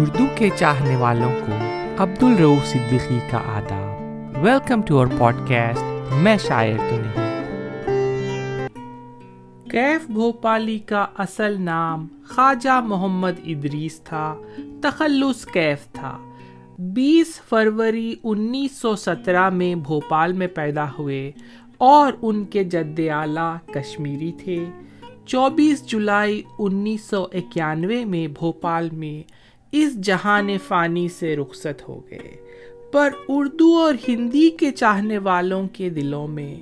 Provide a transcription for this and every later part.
اردو کے چاہنے والوں کو عبد الروف صدیقی کا آداب۔ Welcome to our podcast میں شاعر تو نہیں۔ کیف بھوپالی کا اصل نام خواجہ محمد ادریس تھا، تخلص کیف تھا۔ بیس فروری انیس سو سترہ میں بھوپال میں پیدا ہوئے اور ان کے جد اعلیٰ کشمیری تھے۔ چوبیس جولائی انیس سو اکیانوے میں بھوپال میں اس جہان فانی سے رخصت ہو گئے۔ پر اردو اور ہندی کے چاہنے والوں کے دلوں میں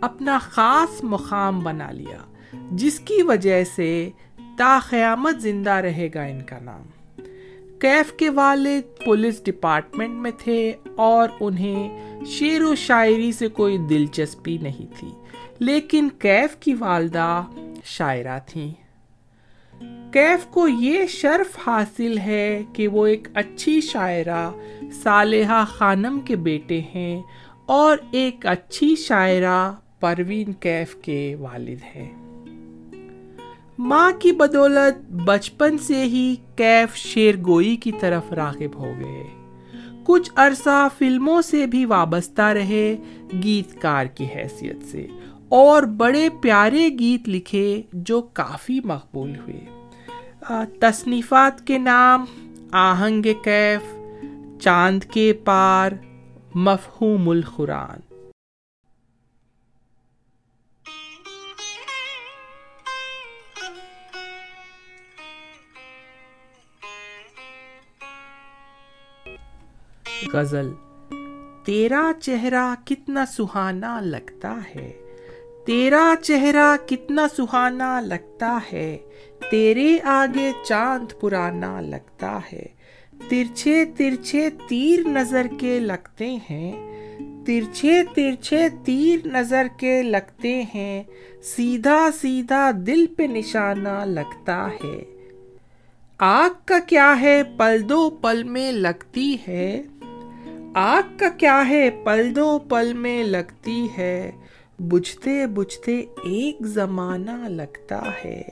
اپنا خاص مقام بنا لیا، جس کی وجہ سے تا قیامت زندہ رہے گا ان کا نام۔ کیف کے والد پولیس ڈپارٹمنٹ میں تھے اور انہیں شعر و شاعری سے کوئی دلچسپی نہیں تھی، لیکن کیف کی والدہ شاعرہ تھیں۔ کیف کو یہ شرف حاصل ہے کہ وہ ایک اچھی شاعرہ، صالحہ خانم کے بیٹے ہیں اور ایک اچھی شاعرہ پروین کیف کے والد ہیں۔ ماں کی بدولت بچپن سے ہی کیف شیر گوئی کی طرف راغب ہو گئے۔ کچھ عرصہ فلموں سے بھی وابستہ رہے گیت کار کی حیثیت سے۔ اور بڑے پیارے گیت لکھے جو کافی مقبول ہوئے۔ تصنیفات کے نام، آہنگ کیف، چاند کے پار، مفہوم القرآن۔ غزل، تیرا چہرہ کتنا سہانا لگتا ہے۔ تیرا چہرہ کتنا سہانا لگتا ہے، تیرے آگے چاند پرانا لگتا ہے۔ ترچھے ترچھے تیر نظر کے لگتے ہیں۔ ترچھے ترچھے تیر نظر کے لگتے ہیں۔ سیدھا سیدھا دل پہ نشانہ لگتا ہے۔ آگ کا کیا ہے پل دو پل میں لگتی ہے؟ آگ کا کیا ہے پل دو پل میں لگتی ہے؟ بجھتے بجھتے ایک زمانہ لگتا ہے۔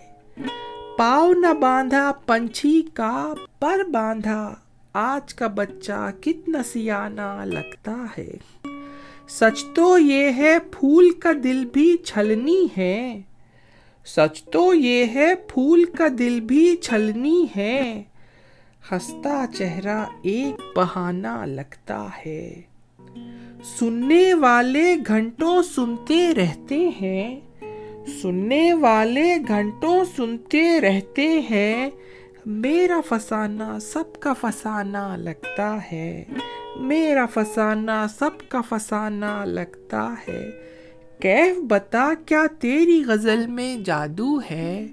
پاؤ نہ باندھا، پنچھی کا پر باندھا۔ آج کا بچہ کتنا سیانا لگتا ہے۔ سچ تو یہ ہے، پھول کا دل بھی چھلنی ہے۔ سچ تو یہ ہے، پھول کا دل بھی چھلنی ہے۔ ہستا چہرہ ایک بہانہ لگتا ہے۔ سننے والے گھنٹوں سنتے رہتے ہیں، سننے والے گھنٹوں سنتے رہتے ہیں۔ میرا فسانہ سب کا فسانہ لگتا ہے۔ میرا فسانہ سب کا فسانہ لگتا ہے۔ کیف بتا کیا تیری غزل میں جادو ہے؟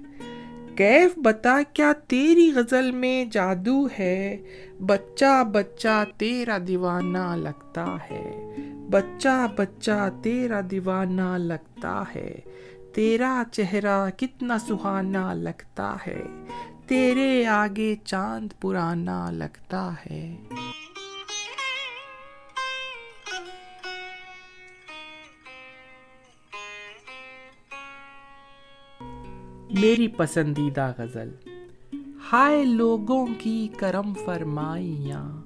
کیف بتا کیا تیری غزل میں جادو ہے؟ بچہ بچہ تیرا دیوانہ لگتا ہے۔ بچہ بچہ تیرا دیوانہ لگتا ہے۔ تیرا چہرہ کتنا سہانا لگتا ہے۔ تیرے آگے چاند پرانا لگتا ہے۔ میری پسندیدہ غزل۔ ہائے لوگوں کی کرم فرمائیاں،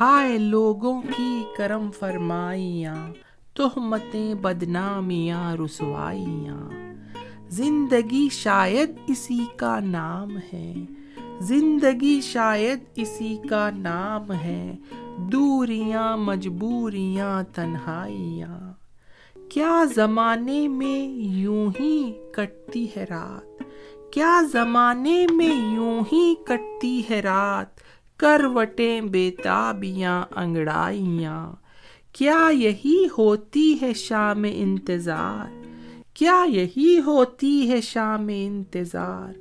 ہائے لوگوں کی کرم فرمائیاں، تہمتیں بدنامیاں رسوائیاں۔ زندگی شاید اسی کا نام ہے، زندگی شاید اسی کا نام ہے، دوریاں مجبوریاں تنہائیاں۔ کیا زمانے میں یوں ہی کٹتی ہے رات؟ کیا زمانے میں یوں ہی کٹتی ہے رات؟ کروٹیں بےتابیاں انگڑائیاں۔ کیا یہی ہوتی ہے شام انتظار؟ کیا یہی ہوتی ہے شام انتظار؟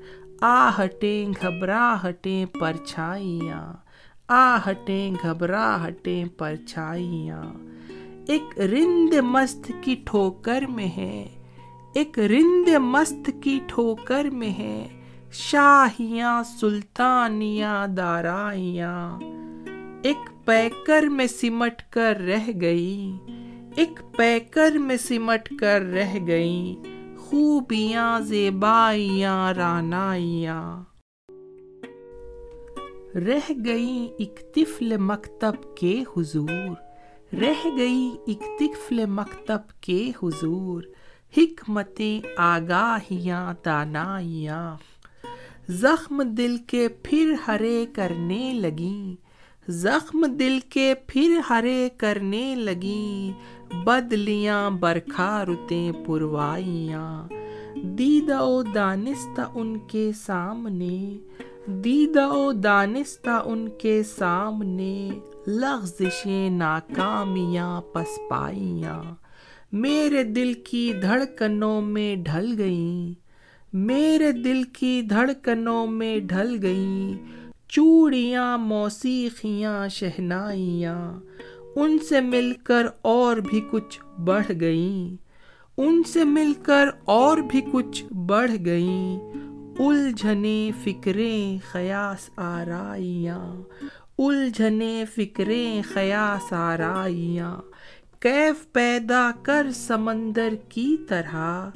آ ہٹیں گھبرا ہٹیں پرچھائیاں۔ آ ہٹیں گھبرا ہٹیں پرچھائیاں۔ ایک رند مست کی ٹھوکر میں ہے۔ ایک رند مست کی ٹھوکر میں ہے۔ شاہیاں، سلطانیاں، دارائیاں۔ ایک پیکر میں سمٹ کر رہ گئی۔ ایک پیکر میں سمٹ کر رہ گئی۔ خوبیاں، زیبائیاں، رانائیاں۔ رہ گئی ایک طفل مکتب کے حضور۔ رہ گئی ایک طفل مکتب کے حضور۔ حکمتیں آگاہیاں، دانائیاں۔ زخم دل کے پھر ہرے کرنے لگیں زخم دل کے پھر ہرے کرنے لگیں بدلیاں برکھا رتیں پروائیاں دیدہ و دانستہ ان کے سامنے۔ دیدہ و دانستہ ان کے سامنے۔ لغزشیں، ناکامیاں پس پائیاں میرے دل کی دھڑکنوں میں ڈھل گئیں۔ میرے دل کی دھڑکنوں میں ڈھل گئیں۔ چوڑیاں، موسیقیاں، شہنائیاں۔ ان سے مل کر اور بھی کچھ بڑھ گئیں۔ ان سے مل کر اور بھی کچھ بڑھ گئیں۔ الجھنے فکریں، خیاس آرائیاں۔ الجھنے فکریں، خیاس آرائیاں۔ کیف پیدا کر سمندر کی طرح؟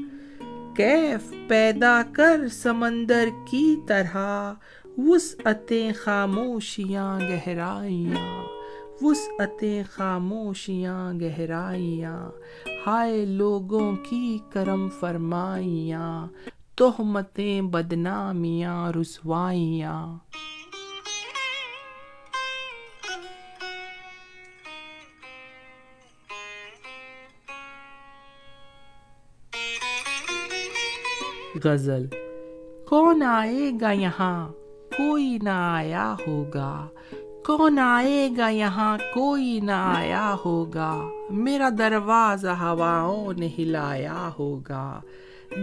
کیف پیدا کر سمندر کی طرح؟ وسعتیں خاموشیاں گہرائیاں، وسعتیں خاموشیاں گہرائیاں، ہائے لوگوں کی کرم فرمائیاں، تہمتیں بدنامیاں، رسوائیاں۔ غزل۔ کون آئے گا یہاں؟ کوئی نہ آیا ہوگا۔ کون آئے گا یہاں؟ کوئی نہ آیا ہوگا۔ میرا دروازہ ہواؤں نے ہلایا ہوگا۔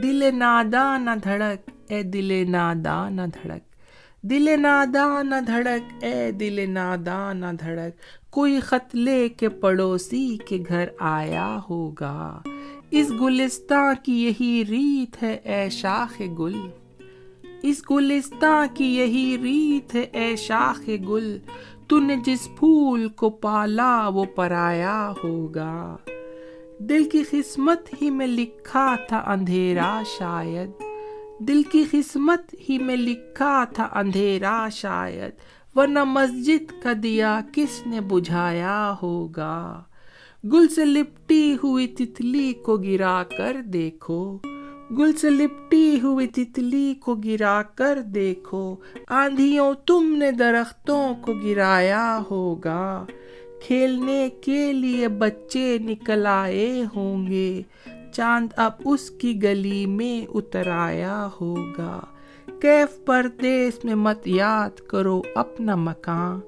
دل نادا نہ دھڑک، اے دل نادا نہ دھڑک۔ دل نادا نہ دھڑک، اے دل نادا نہ دھڑک۔ کوئی خط لے کے پڑوسی کے گھر آیا ہوگا۔ اس گلستان کی یہی ریت ہے اے شاخ گل۔ اس گلستان کی یہی ریت ہے اے شاخ گل۔ تو نے جس پھول کو پالا وہ پرایا ہوگا۔ دل کی قسمت ہی میں لکھا تھا اندھیرا شاید۔ دل کی قسمت ہی میں لکھا تھا اندھیرا شاید۔ ورنہ مسجد کا دیا کس نے بجھایا ہوگا۔ گل سے لپٹی ہوئی تتلی کو گرا کر دیکھو گل سے لپٹی ہوئی تتلی کو گرا کر دیکھو آندھیوں تم نے درختوں کو گرایا ہوگا کھیلنے کے لیے بچے نکل آئے ہوں گے چاند اب اس کی گلی میں اتر آیا ہوگا کیف پردیس میں مت یاد کرو اپنا مکان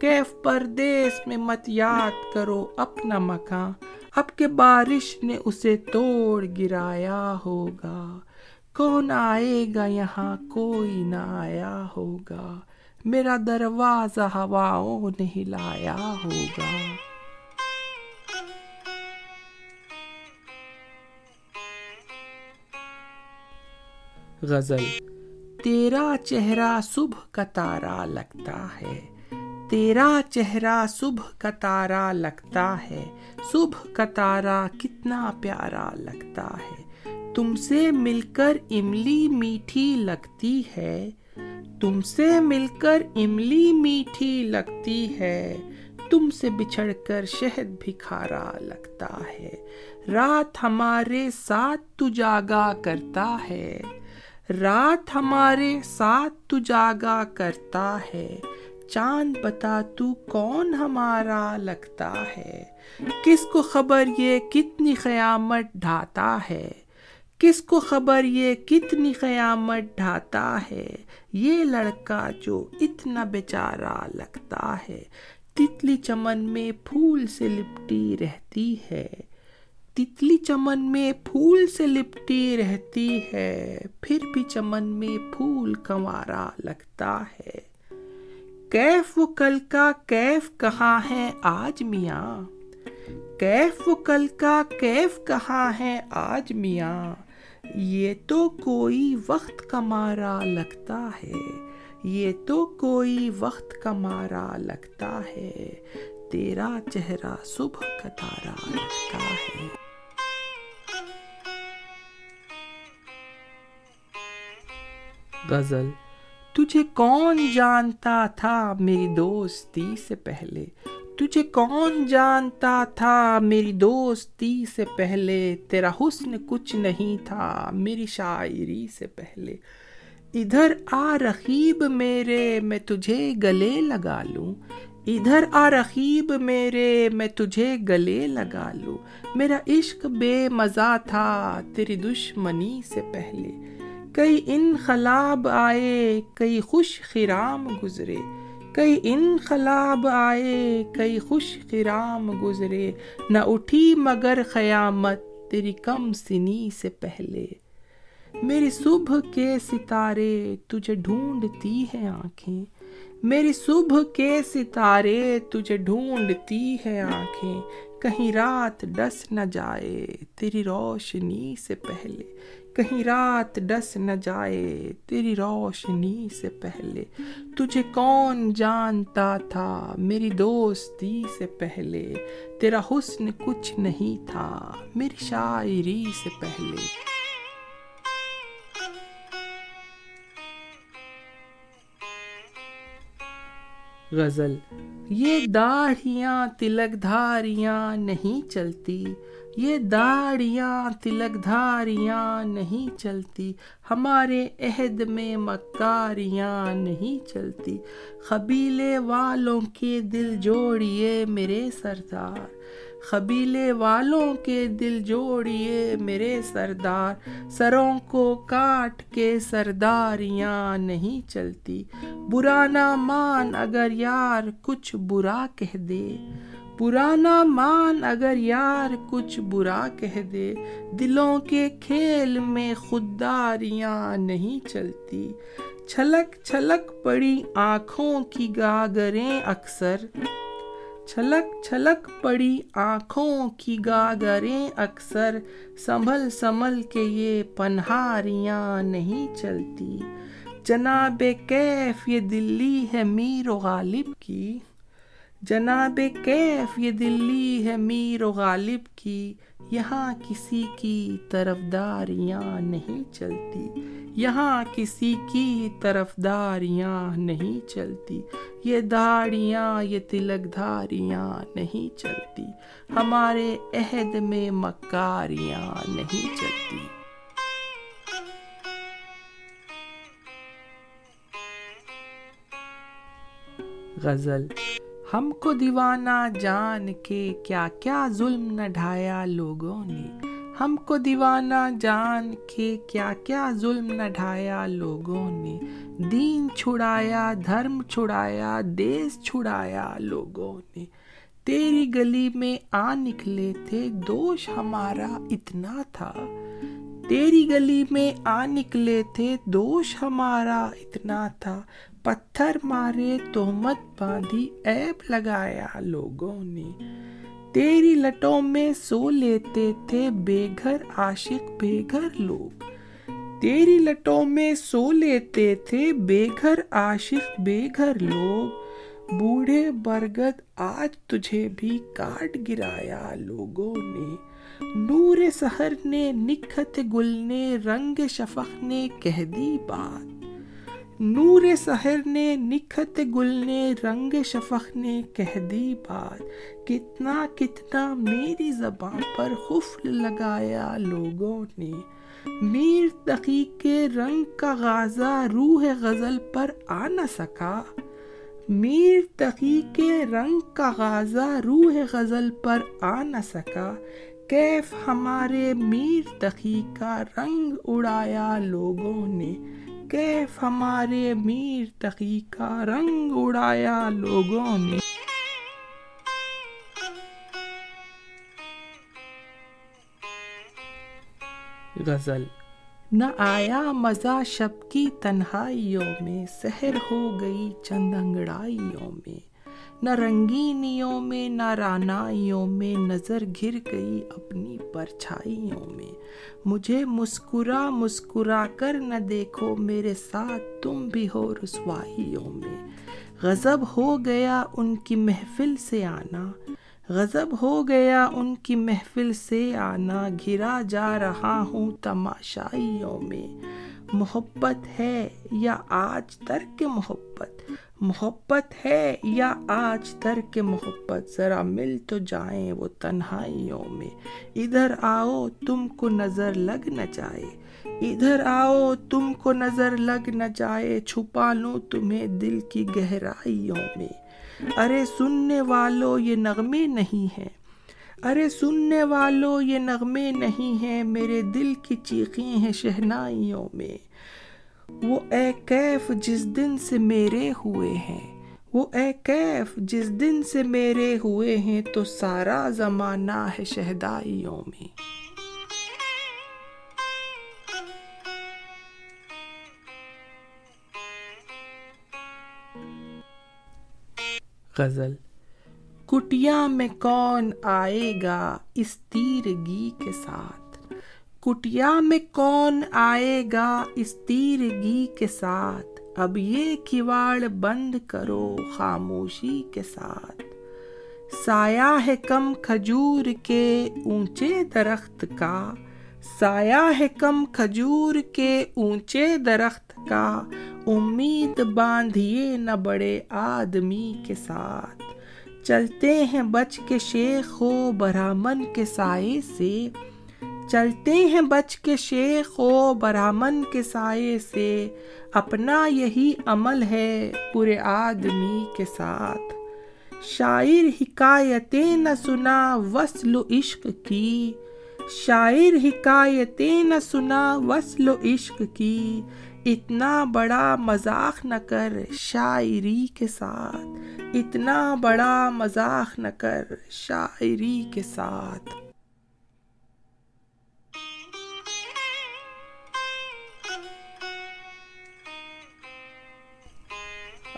کیف پردیس میں مت یاد کرو اپنا مکان۔ اب کے بارش نے اسے توڑ گرایا ہوگا۔ کون آئے گا یہاں؟ کوئی نہ آیا ہوگا۔ میرا دروازہ ہواؤں نے ہلایا ہوگا۔ غزل تیرا چہرہ صبح کا تارا لگتا ہے۔ تیرا چہرہ صبح کا تارا لگتا ہے۔ صبح کا تارا کتنا پیارا لگتا ہے۔ تم سے مل کر املی میٹھی لگتی ہے۔ تم سے مل کر املی میٹھی لگتی ہے۔ تم سے بچھڑ کر شہد بھی کھارا لگتا ہے۔ رات ہمارے ساتھ تو جاگا کرتا ہے۔ رات ہمارے ساتھ تو جاگا کرتا ہے۔ چاند بتا تو کون ہمارا لگتا ہے؟ کس کو خبر یہ کتنی قیامت ڈھاتا ہے؟ کس کو خبر یہ کتنی قیامت ڈھاتا ہے؟ یہ لڑکا جو اتنا بیچارہ لگتا ہے، تتلی چمن میں پھول سے لپٹی رہتی ہے۔ تتلی چمن میں پھول سے لپٹی رہتی ہے، پھر بھی چمن میں پھول کنوارا لگتا ہے۔ کیف و کل کا کیف کہاں ہے آج میاں؟ کیف و کل کا کیف کہاں ہے آج میاں؟ یہ تو کوئی وقت کا مارا لگتا ہے، یہ تو کوئی وقت کا مارا لگتا ہے، تیرا چہرہ صبح کا تارا لگتا ہے۔ غزل تجھے کون جانتا تھا میری دوستی سے پہلے؟ تجھے کون جانتا تھا میری دوستی سے پہلے؟ تیرا حسن کچھ نہیں تھا میری شاعری سے پہلے۔ ادھر آ رقیب میرے، میں تجھے گلے لگا لوں۔ ادھر آ رقیب میرے، میں تجھے گلے لگا لوں۔ میرا عشق بے مزہ تھا تیری دشمنی سے پہلے۔ کئی انقلاب آئے، کئی خوش خرام گزرے۔ کئی انقلاب آئے، کئی خوش خرام گزرے۔ نہ اٹھی مگر قیامت تیری کم سنی سے پہلے۔ میری صبح کے ستارے تجھے ڈھونڈتی ہیں آنکھیں۔ میری صبح کے ستارے تجھے ڈھونڈتی ہے آنکھیں۔ کہیں رات ڈس نہ جائے تیری روشنی سے پہلے۔ کہیں رات ڈس نہ جائے، تیری روشنی سے پہلے تجھے کون جانتا تھا؟ میری دوستی سے پہلے تیرا حسن کچھ نہیں تھا، میری شاعری سے پہلے۔ غزل، یہ داڑھیاں، تلک دھاریاں نہیں چلتی۔ یہ داڑیاں، تلک دھاریاں نہیں چلتی۔ ہمارے عہد میں مکاریاں نہیں چلتی۔ قبیلے والوں کے دل جوڑیے میرے سردار۔ قبیلے والوں کے دل جوڑیے میرے سردار۔ سروں کو کاٹ کے سرداریاں نہیں چلتی۔ برا نہ مان اگر یار کچھ برا کہہ دے۔ پرانا مان اگر یار کچھ برا کہہ دے، دلوں کے کھیل میں خودداریاں نہیں چلتی۔ چھلک چھلک پڑی آنکھوں کی گاگریں اکثر۔ چھلک چھلک پڑی آنکھوں کی گاگریں اکثر۔ سنبھل سنبھل کے یہ پنہاریاں نہیں چلتی۔ جناب کیف یہ دلی ہے میر و غالب کی؟ جناب کیف، یہ دلی ہے میر و غالب کی، یہاں کسی کی طرف داریاں نہیں چلتی۔ یہاں کسی کی طرف داریاں نہیں چلتی۔ یہ داڑیاں، یہ تلک دھاریاں نہیں چلتی۔ ہمارے عہد میں مکاریاں نہیں چلتی۔ غزل ہم کو دیوانہ جان کے کیا کیا ظلم نہ ڈھایا لوگوں نے۔ ہم کو دیوانہ جان کے کیا کیا ظلم نہ ڈھایا لوگوں نے۔ دین چھڑایا، دھرم چھڑایا، دیس چھڑایا لوگوں نے۔ تیری گلی میں آ نکلے تھے، دوش ہمارا اتنا تھا۔ تیری گلی میں آ نکلے تھے، دوش ہمارا اتنا تھا۔ پتھر مارے تہمت باندھی ایب لگایا لوگوں نے۔ تیری لٹوں میں سو لیتے تھے بے گھر عاشق، بے گھر لوگ۔ تیری لٹوں میں سو لیتے تھے بے گھر عاشق، بے گھر لوگ۔ بوڑھے برگد آج تجھے بھی کاٹ گرایا لوگوں نے۔ نور سحر نے، نکھت گل نے، رنگ شفق نے کہہ دی بات۔ نور سحر نے نکھت گل نے رنگ شفق نے کہہ دی بات۔ کتنا کتنا میری زبان پر خفل لگایا لوگوں نے۔ میر تقی کے رنگ کا غازہ روح غزل پر آ نہ سکا۔ میر تقی کے رنگ کا غازہ روح غزل پر آ نہ سکا۔ کیف ہمارے میر تقی کا رنگ اڑایا لوگوں نے۔ کیف ہمارے میر تقی کا رنگ اڑایا لوگوں نے؟ غزل، نہ آیا مزہ شب کی تنہائیوں میں، سحر ہو گئی چند انگڑائیوں میں۔ نہ رنگینیوں میں، نہ رانائیوں میں نظر گر گئی اپنی پرچھائیوں میں۔ مجھے مسکرا مسکرا کر نہ دیکھو میرے ساتھ تم بھی ہو رسوائیوں میں۔ غضب ہو گیا ان کی محفل سے آنا۔ غضب ہو گیا ان کی محفل سے آنا۔ گھرا جا رہا ہوں تماشائیوں میں۔ محبت ہے یا آج ترک محبت؟ محبت ہے یا آج ترک محبت؟ ذرا مل تو جائیں وہ تنہائیوں میں۔ ادھر آؤ، تم کو نظر لگ نہ جائے۔ ادھر آؤ، تم کو نظر لگ نہ جائے۔ چھپا لوں تمہیں دل کی گہرائیوں میں۔ ارے سننے والوں یہ نغمے نہیں ہیں۔ ارے سننے والوں یہ نغمے نہیں ہیں۔ میرے دل کی چیخیں ہیں شہنائیوں میں۔ وہ اے کیف جس دن سے میرے ہوئے ہیں، وہ اے کیف جس دن سے میرے ہوئے ہیں تو سارا زمانہ ہے شہدائیوں میں۔ غزل کٹیا میں کون آئے گا اس تیرگی کے ساتھ؟ کٹیا میں کون آئے گا اس تیرگی کے ساتھ؟ اب یہ کواڑ بند کرو خاموشی کے ساتھ۔ سایہ ہے کم کھجور کے اونچے درخت کا۔ سایہ ہے کم کھجور کے اونچے درخت کا۔ امید باندھیے نہ بڑے آدمی کے ساتھ۔ چلتے ہیں بچ کے شیخ و برہمن کے سائے سے۔ چلتے ہیں بچ کے شیخ و برہمن کے سائے سے، اپنا یہی عمل ہے پورے آدمی کے ساتھ۔ شاعر حکایتیں نہ سنا وصل و عشق کی۔ شاعر حکایتیں نہ سنا وصل و عشق کی۔ اتنا بڑا مذاق نہ کر شاعری کے ساتھ۔ اتنا بڑا مذاق نہ کر شاعری کے ساتھ۔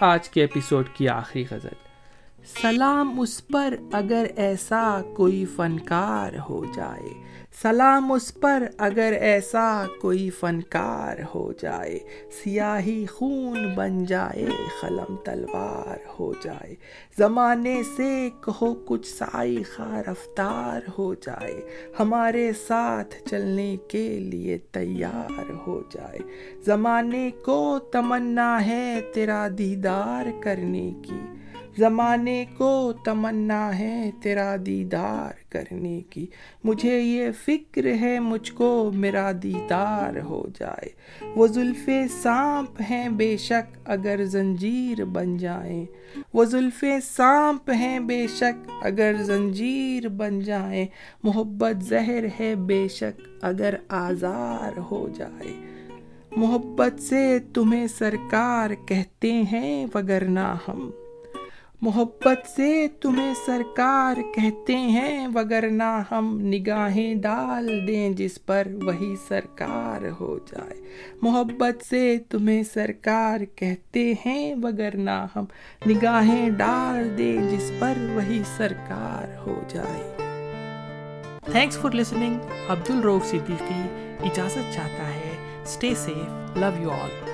آج کے ایپیسوڈ کی آخری غزل۔ سلام اس پر اگر ایسا کوئی فنکار ہو جائے۔ سلام اس پر اگر ایسا کوئی فنکار ہو جائے، سیاہی خون بن جائے، قلم تلوار ہو جائے۔ زمانے سے کہو کچھ سائی رفتار ہو جائے۔ ہمارے ساتھ چلنے کے لیے تیار ہو جائے۔ زمانے کو تمنا ہے تیرا دیدار کرنے کی۔ زمانے کو تمنا ہے تیرا دیدار کرنے کی۔ مجھے یہ فکر ہے مجھ کو میرا دیدار ہو جائے۔ وہ زلف سانپ ہیں بے شک اگر زنجیر بن جائیں۔ وہ زلف سانپ ہیں بے شک اگر زنجیر بن جائیں۔ محبت زہر ہے بے شک اگر آزار ہو جائے۔ محبت سے تمہیں سرکار کہتے ہیں وگرنہ ہم محبت سے تمہیں سرکار کہتے ہیں، وگرنہ ہم نگاہیں ڈال دیں جس پر وہی سرکار ہو جائے۔ محبت سے تمہیں سرکار کہتے ہیں، وگرنہ ہم نگاہیں ڈال دیں جس پر وہی سرکار ہو جائے۔ تھینکس فار لسننگ عبد الروف صدیقی اجازت چاہتا ہے stay safe love you all